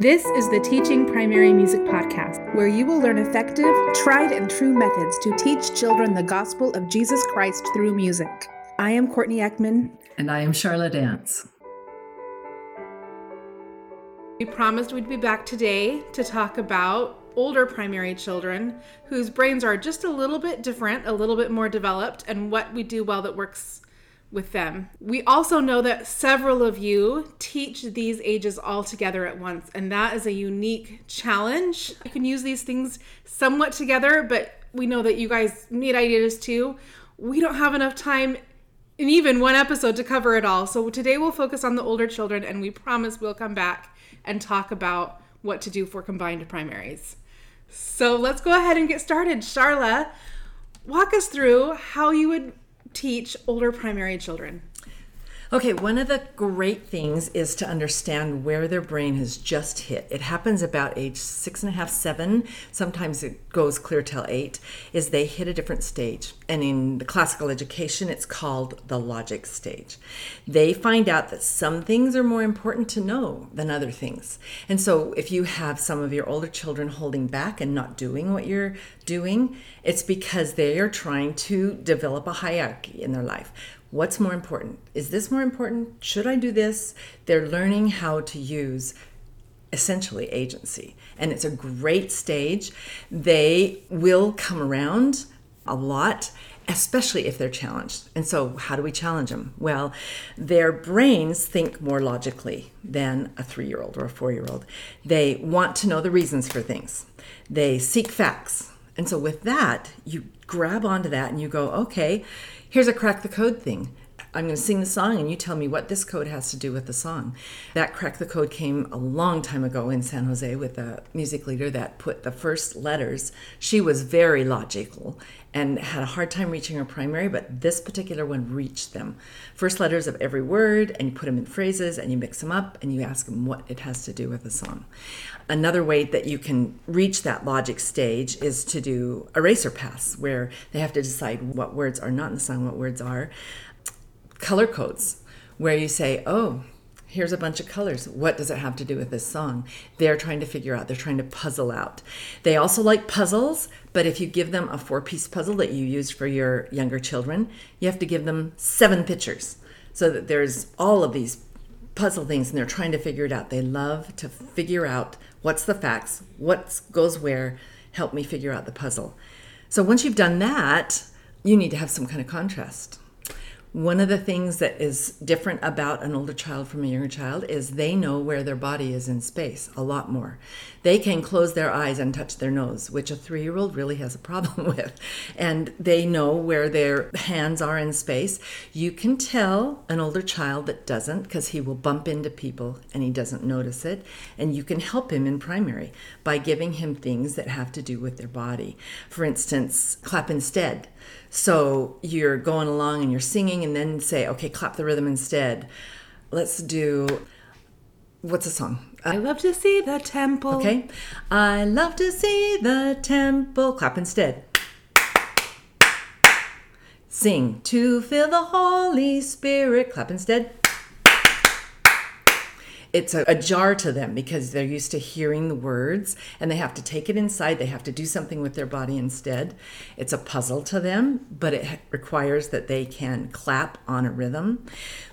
This is the Teaching Primary Music Podcast, where you will learn effective, tried and true methods to teach children the gospel of Jesus Christ through music. I am Courtney Eckman. And I am Charla Dance. We promised we'd be back today to talk about older primary children whose brains are just a little bit different, a little bit more developed, and what we do well that works with them. We also know that several of you teach these ages all together at once, and that is a unique challenge. You can use these things somewhat together, but we know that you guys need ideas too. We don't have enough time in even one episode to cover it all. So today we'll focus on the older children, and we promise we'll come back and talk about what to do for combined primaries. So let's go ahead and get started. Charla, walk us through how you would teach older primary children? Okay, one of the great things is to understand where their brain has just hit. It happens about age six and a half, seven. Sometimes it goes clear till eight. Is they hit a different stage, and in the classical education, it's called the logic stage. They find out that some things are more important to know than other things, and so if you have some of your older children holding back and not doing what you're doing, it's because they are trying to develop a hierarchy in their life What's more important? Is this more important? Should I do this? They're learning how to use essentially agency. And it's a great stage. They will come around a lot, especially if they're challenged. And so, how do we challenge them? Well, their brains think more logically than a three year old or a four year old. They want to know the reasons for things, they seek facts. And so, with that, you grab onto that and you go, okay, here's a crack the code thing. I'm going to sing the song and you tell me what this code has to do with the song. That crack the code came a long time ago in San Jose with a music leader that put the first letters. She was very logical and had a hard time reaching her primary, but this particular one reached them. First letters of every word, and you put them in phrases and you mix them up and you ask them what it has to do with the song. Another way that you can reach that logic stage is to do eraser pass, where they have to decide what words are not in the song, what words are color codes where you say, oh, here's a bunch of colors. What does it have to do with this song? They're trying to figure out, they're trying to puzzle out. They also like puzzles, but if you give them a four piece puzzle that you use for your younger children, you have to give them seven pictures so that there's all of these puzzle things and they're trying to figure it out. They love to figure out what's the facts, what goes where, help me figure out the puzzle. So once you've done that, you need to have some kind of contrast. One of the things that is different about an older child from a younger child is they know where their body is in space a lot more. They can close their eyes and touch their nose, which a three year old really has a problem with. And they know where their hands are in space. You can tell an older child that doesn't because he will bump into people and he doesn't notice it. And you can help him in primary by giving him things that have to do with their body. For instance, clap instead so you're going along and you're singing, and then say, okay, clap the rhythm instead. Let's do what's the song? I love to see the temple. Okay. I love to see the temple. Clap instead. Sing to feel the Holy Spirit. Clap instead it's a, a, jar to them because they're used to hearing the words and they have to take it inside. They have to do something with their body instead. It's a puzzle to them, but it requires that they can clap on a rhythm.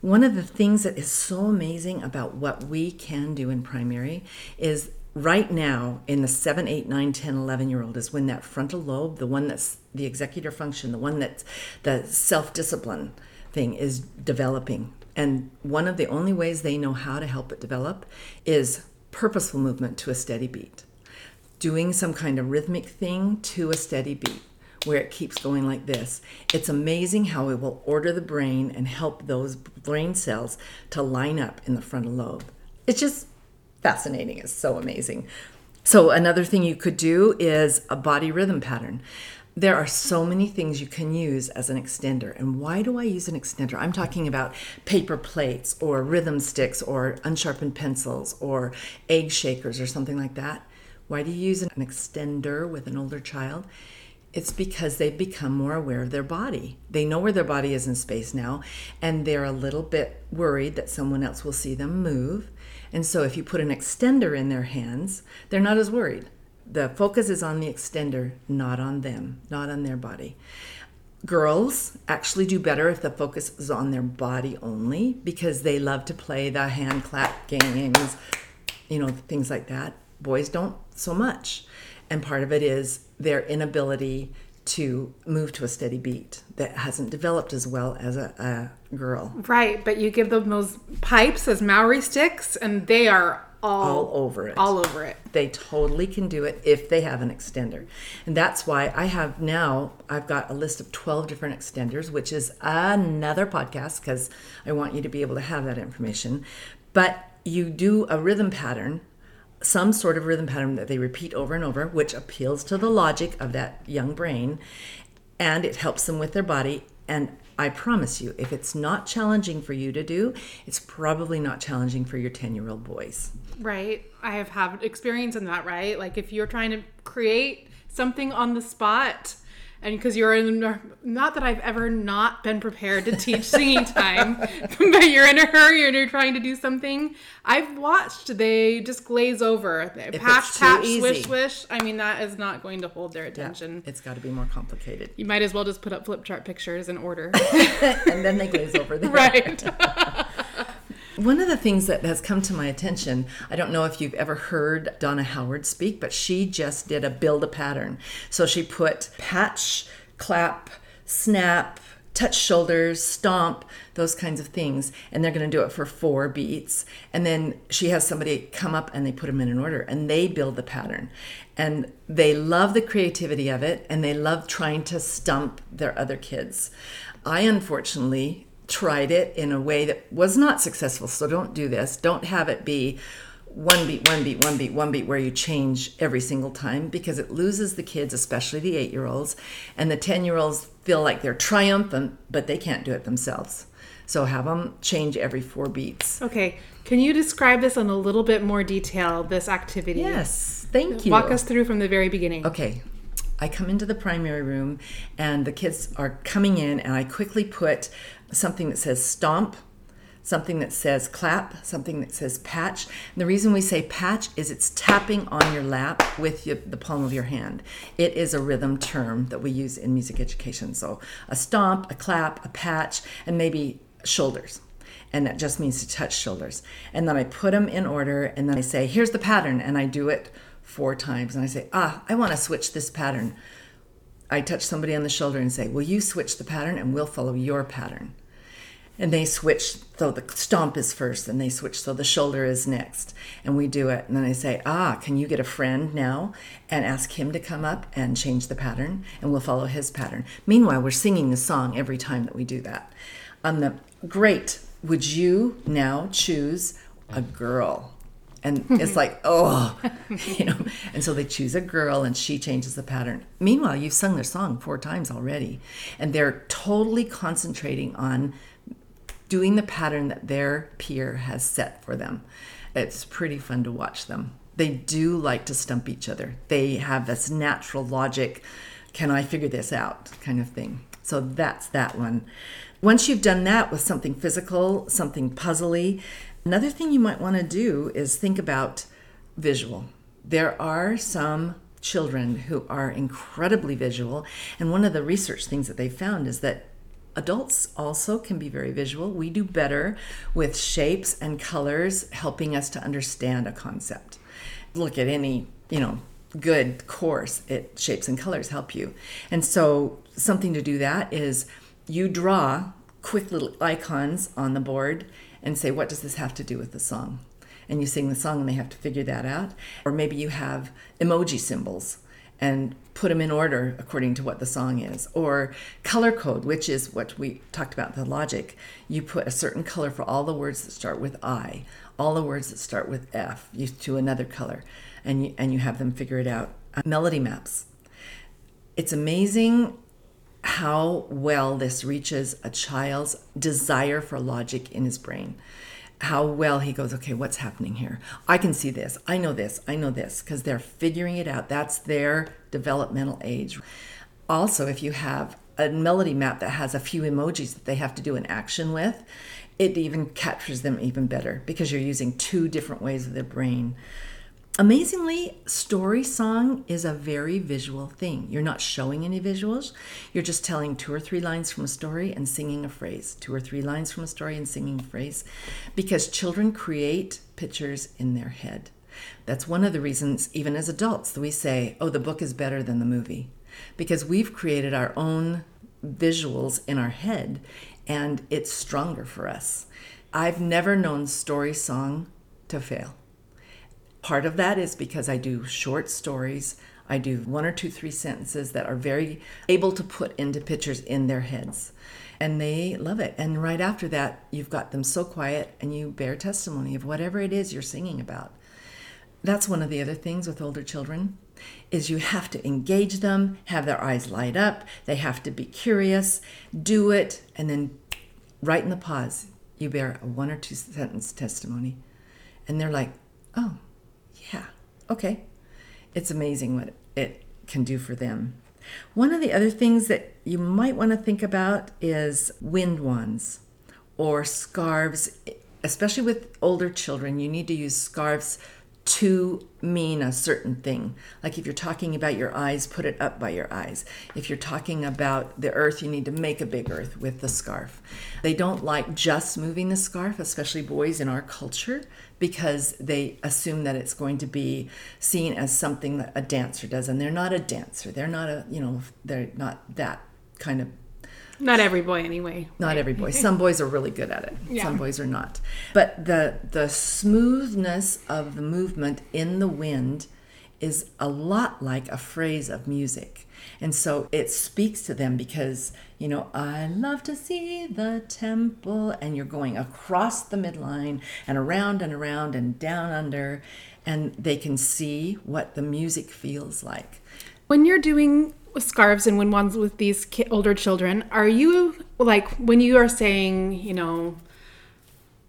One of the things that is so amazing about what we can do in primary is right now in the 7 8 9 10 11 year old is when that frontal lobe the one that's the executor function the one that's the self-discipline thing is developing and one of the only ways they know how to help it develop is purposeful movement to a steady beat. Doing some kind of rhythmic thing to a steady beat where it keeps going like this. It's amazing how it will order the brain and help those brain cells to line up in the frontal lobe. It's just fascinating. It's so amazing. So, another thing you could do is a body rhythm pattern there are so many things you can use as an extender. And why do I use an extender? I'm talking about paper plates or rhythm sticks or unsharpened pencils or egg shakers or something like that. Why do you use an extender with an older child? It's because they've become more aware of their body. They know where their body is in space now, and they're a little bit worried that someone else will see them move. And so if you put an extender in their hands, they're not as worried. The focus is on the extender, not on them, not on their body. Girls actually do better if the focus is on their body only because they love to play the hand clap games, you know, things like that. Boys don't so much. And part of it is their inability to move to a steady beat that hasn't developed as well as a, a girl. Right, but you give them those pipes as Maori sticks, and they are all, All over it. All over it. They totally can do it if they have an extender. And that's why I have now, I've got a list of 12 different extenders, which is another podcast because I want you to be able to have that information. But you do a rhythm pattern, some sort of rhythm pattern that they repeat over and over, which appeals to the logic of that young brain and it helps them with their body. And I promise you, if it's not challenging for you to do, it's probably not challenging for your 10 year old boys. Right. I have had experience in that, right? Like if you're trying to create something on the spot and because you're in not that I've ever not been prepared to teach singing time, but you're in a hurry and you're trying to do something. I've watched they just glaze over. They patch, it's patch, easy. swish, swish. I mean, that is not going to hold their attention. It's got to be more complicated. You might as well just put up flip chart pictures in order. and then they glaze over there. right. One of the things that has come to my attention, I don't know if you've ever heard Donna Howard speak, but she just did a build a pattern. So she put patch, clap, snap, touch shoulders, stomp, those kinds of things. And they're going to do it for four beats. And then she has somebody come up and they put them in an order and they build the pattern. And they love the creativity of it and they love trying to stump their other kids. I unfortunately tried it in a way that was not successful. So don't do this. Don't have it be one beat, one beat, one beat, one beat, where you change every single time because it loses the kids, especially the eight year olds. And the 10 year olds feel like they're triumphant, but they can't do it themselves. So have them change every four beats. Okay. Can you describe this in a little bit more detail, this activity? Yes, thank you. Walk us through from the very beginning. Okay. I come into the primary room and the kids are coming in, and I quickly put something that says stomp, something that says clap, something that says patch. And the reason we say patch is it's tapping on your lap with your, the palm of your hand. It is a rhythm term that we use in music education. So a stomp, a clap, a patch, and maybe shoulders. And that just means to touch shoulders. And then I put them in order, and then I say, here's the pattern, and I do it four times. And I say, ah, I want to switch this pattern. I touch somebody on the shoulder and say, Will you switch the pattern and we'll follow your pattern? And they switch, so the stomp is first, and they switch, so the shoulder is next. And we do it. And then I say, Ah, can you get a friend now and ask him to come up and change the pattern? And we'll follow his pattern. Meanwhile, we're singing the song every time that we do that. On the great, would you now choose a girl? And it's like, oh, you know. And so they choose a girl and she changes the pattern. Meanwhile, you've sung their song four times already. And they're totally concentrating on doing the pattern that their peer has set for them. It's pretty fun to watch them. They do like to stump each other. They have this natural logic, can I figure this out kind of thing. So that's that one. Once you've done that with something physical, something puzzly, another thing you might want to do is think about visual. There are some children who are incredibly visual, and one of the research things that they found is that adults also can be very visual. We do better with shapes and colors helping us to understand a concept. Look at any, you know, good course, it shapes and colors help you. And so something to do that is you draw quick little icons on the board and say what does this have to do with the song? And you sing the song and they have to figure that out. Or maybe you have emoji symbols and put them in order according to what the song is. Or color code, which is what we talked about the logic. You put a certain color for all the words that start with I, all the words that start with F, you to another color, and you, and you have them figure it out. Melody maps. It's amazing how well this reaches a child's desire for logic in his brain. How well he goes, okay, what's happening here? I can see this. I know this. I know this because they're figuring it out. That's their developmental age. also, if you have a melody map that has a few emojis that they have to do an action with, it even captures them even better because you're using two different ways of their brain. Amazingly, story song is a very visual thing. You're not showing any visuals. You're just telling two or three lines from a story and singing a phrase. Two or three lines from a story and singing a phrase. Because children create pictures in their head. That's one of the reasons, even as adults, that we say, oh, the book is better than the movie. Because we've created our own visuals in our head and it's stronger for us. I've never known story song to fail. Part of that is because I do short stories. I do one or two, three sentences that are very able to put into pictures in their heads. And they love it. And right after that, you've got them so quiet and you bear testimony of whatever it is you're singing about. That's one of the other things with older children is you have to engage them, have their eyes light up, they have to be curious, do it, and then right in the pause, you bear a one or two sentence testimony. And they're like, oh, yeah, okay. It's amazing what it can do for them. One of the other things that you might want to think about is wind wands or scarves, especially with older children. You need to use scarves to mean a certain thing. Like if you're talking about your eyes, put it up by your eyes. If you're talking about the earth, you need to make a big earth with the scarf. They don't like just moving the scarf, especially boys in our culture, because they assume that it's going to be seen as something that a dancer does. And they're not a dancer. They're not a, you know, they're not that kind of not every boy, anyway. Not every boy. Some boys are really good at it. Yeah. Some boys are not. But the the smoothness of the movement in the wind is a lot like a phrase of music. And so it speaks to them because, you know, I love to see the temple, and you're going across the midline and around and around and down under, and they can see what the music feels like. When you're doing scarves and wind wands with these older children, are you like when you are saying, you know,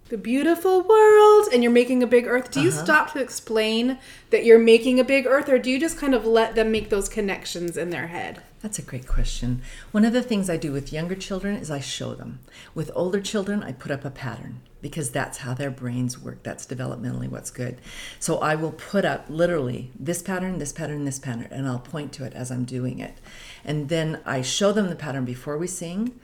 the beautiful world and you're making a big earth, do you uh-huh. stop to explain that you're making a big earth or do you just kind of let them make those connections in their head? That's a great question. One of the things I do with younger children is I show them. With older children, I put up a pattern because that's how their brains work. That's developmentally what's good. So I will put up literally this pattern, this pattern, this pattern, and I'll point to it as I'm doing it. And then I show them the pattern before we sing.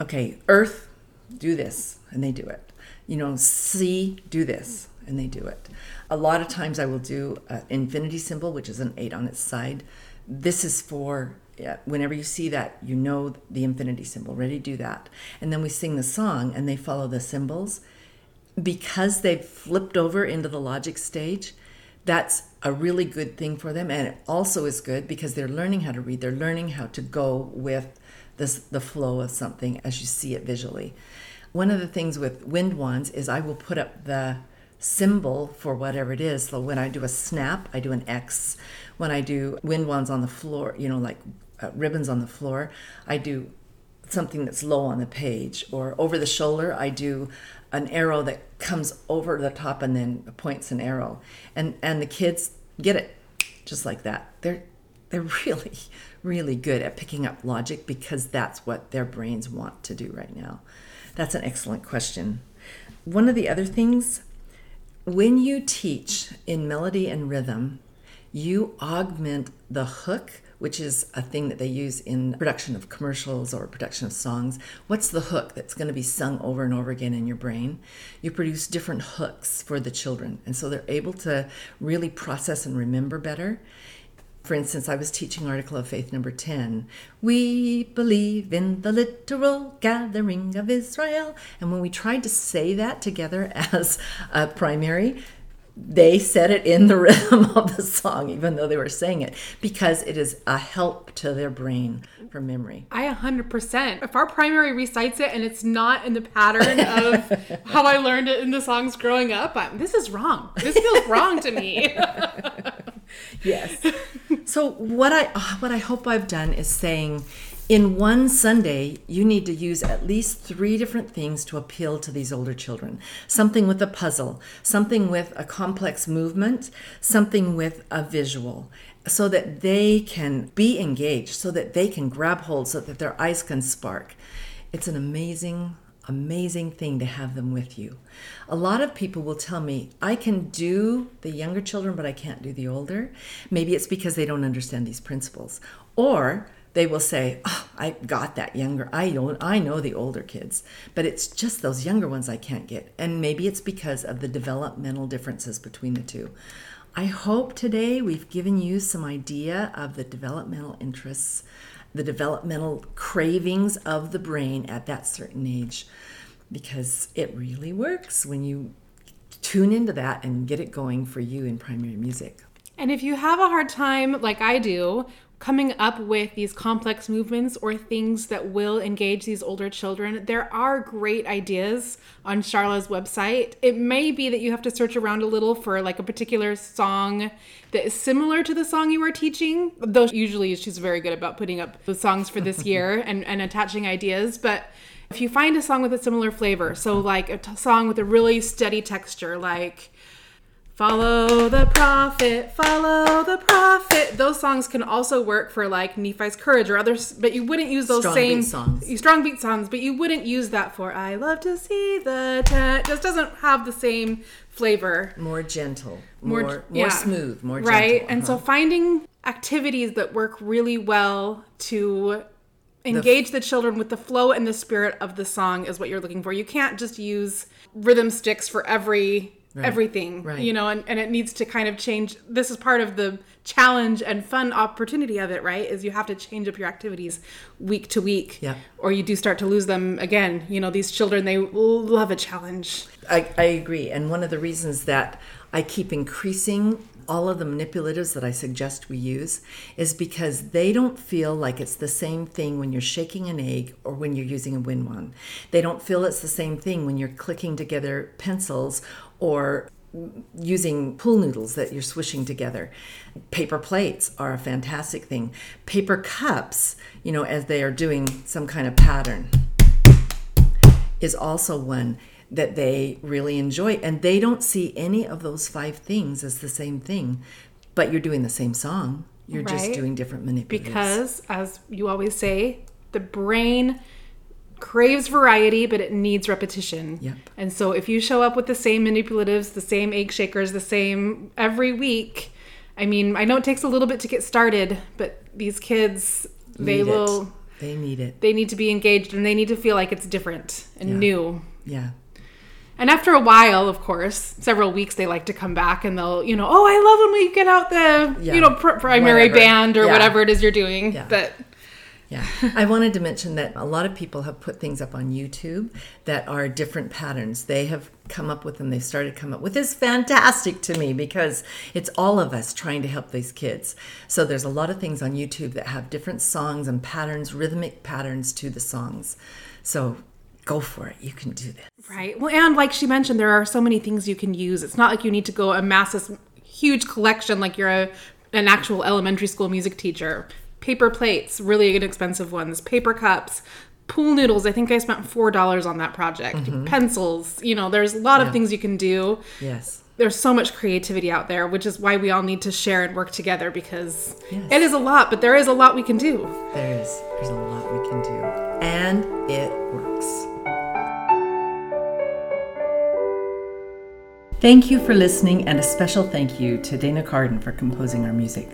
Okay, earth, do this, and they do it. You know, sea, do this, and they do it. A lot of times I will do an infinity symbol, which is an eight on its side. This is for yeah, whenever you see that, you know the infinity symbol. Ready do that. And then we sing the song and they follow the symbols. Because they've flipped over into the logic stage, that's a really good thing for them. And it also is good because they're learning how to read, they're learning how to go with this, the flow of something as you see it visually. One of the things with wind wands is I will put up the symbol for whatever it is. So when I do a snap, I do an X. When I do wind wands on the floor, you know, like uh, ribbons on the floor. I do something that's low on the page, or over the shoulder, I do an arrow that comes over the top and then points an arrow. And and the kids get it just like that. They're they're really really good at picking up logic because that's what their brains want to do right now. That's an excellent question. One of the other things when you teach in melody and rhythm, you augment the hook which is a thing that they use in production of commercials or production of songs. What's the hook that's going to be sung over and over again in your brain? You produce different hooks for the children, and so they're able to really process and remember better. For instance, I was teaching Article of Faith number 10. We believe in the literal gathering of Israel. And when we tried to say that together as a primary, they said it in the rhythm of the song, even though they were saying it, because it is a help to their brain for memory. I 100%. If our primary recites it and it's not in the pattern of how I learned it in the songs growing up, I'm, this is wrong. This feels wrong to me. Yes. So what I uh, what I hope I've done is saying in one Sunday, you need to use at least three different things to appeal to these older children. Something with a puzzle, something with a complex movement, something with a visual, so that they can be engaged, so that they can grab hold, so that their eyes can spark. It's an amazing, amazing thing to have them with you. A lot of people will tell me, I can do the younger children, but I can't do the older. Maybe it's because they don't understand these principles. Or they will say, oh, I got that younger. I don't I know the older kids, but it's just those younger ones I can't get. And maybe it's because of the developmental differences between the two. I hope today we've given you some idea of the developmental interests, the developmental cravings of the brain at that certain age because it really works when you tune into that and get it going for you in primary music. And if you have a hard time, like I do, coming up with these complex movements or things that will engage these older children, there are great ideas on Charla's website. It may be that you have to search around a little for like a particular song that is similar to the song you are teaching, though usually she's very good about putting up the songs for this year and, and attaching ideas. But if you find a song with a similar flavor, so like a t- song with a really steady texture, like Follow the prophet, follow the prophet. Those songs can also work for like Nephi's courage or others, but you wouldn't use those Strong same beat songs. strong beat songs, but you wouldn't use that for I love to see the tent. Just doesn't have the same flavor. More gentle, More- more more, smooth, more gentle. right? And so uh-huh. finding activities that work really well to engage the children with the flow and the spirit of the song is what you're looking for. You can't just use rhythm sticks for every everything right. you know and, and it needs to kind of change this is part of the challenge and fun opportunity of it right is you have to change up your activities week to week Yeah. or you do start to lose them again you know these children they love a challenge I, I agree. And one of the reasons that I keep increasing all of the manipulatives that I suggest we use is because they don't feel like it's the same thing when you're shaking an egg or when you're using a wind wand. They don't feel it's the same thing when you're clicking together pencils or using pool noodles that you're swishing together. Paper plates are a fantastic thing. Paper cups, you know, as they are doing some kind of pattern is also one that they really enjoy. And they don't see any of those five things as the same thing, but you're doing the same song. You're just doing different manipulatives. because as you always say the brain craves variety but it needs repetition Yep. and so if you show up with the same manipulatives the same egg shakers the same every week i mean i know it takes a little bit to get started but these kids they it. will They need it. they need to be engaged and they need to feel like it's different and new Yeah. and after a while, of course, several weeks, they like to come back and they'll, you know, oh, I love when we get out the, Yeah. you know, pr- primary Whatever. band or Yeah. whatever it is you're doing. Yeah. But Yeah. I wanted to mention that a lot of people have put things up on YouTube that are different patterns. They have come up with them. They've started to come up with. It's fantastic to me because it's all of us trying to help these kids. So there's a lot of things on YouTube that have different songs and patterns, rhythmic patterns to the songs. So go for it. You can do this. Right. Well, and like she mentioned, there are so many things you can use. It's not like you need to go amass this huge collection like you're a, an actual elementary school music teacher. Paper plates, really inexpensive ones. Paper cups. Pool noodles. I think I spent four dollars on that project. Mm-hmm. Pencils. You know, there's a lot of things you can do. Yes. There's so much creativity out there, which is why we all need to share and work together because Yes. it is a lot, but there is a lot we can do. There is. There's a lot we can do. And it works. Thank you for listening, and a special thank you to Dana Carden for composing our music.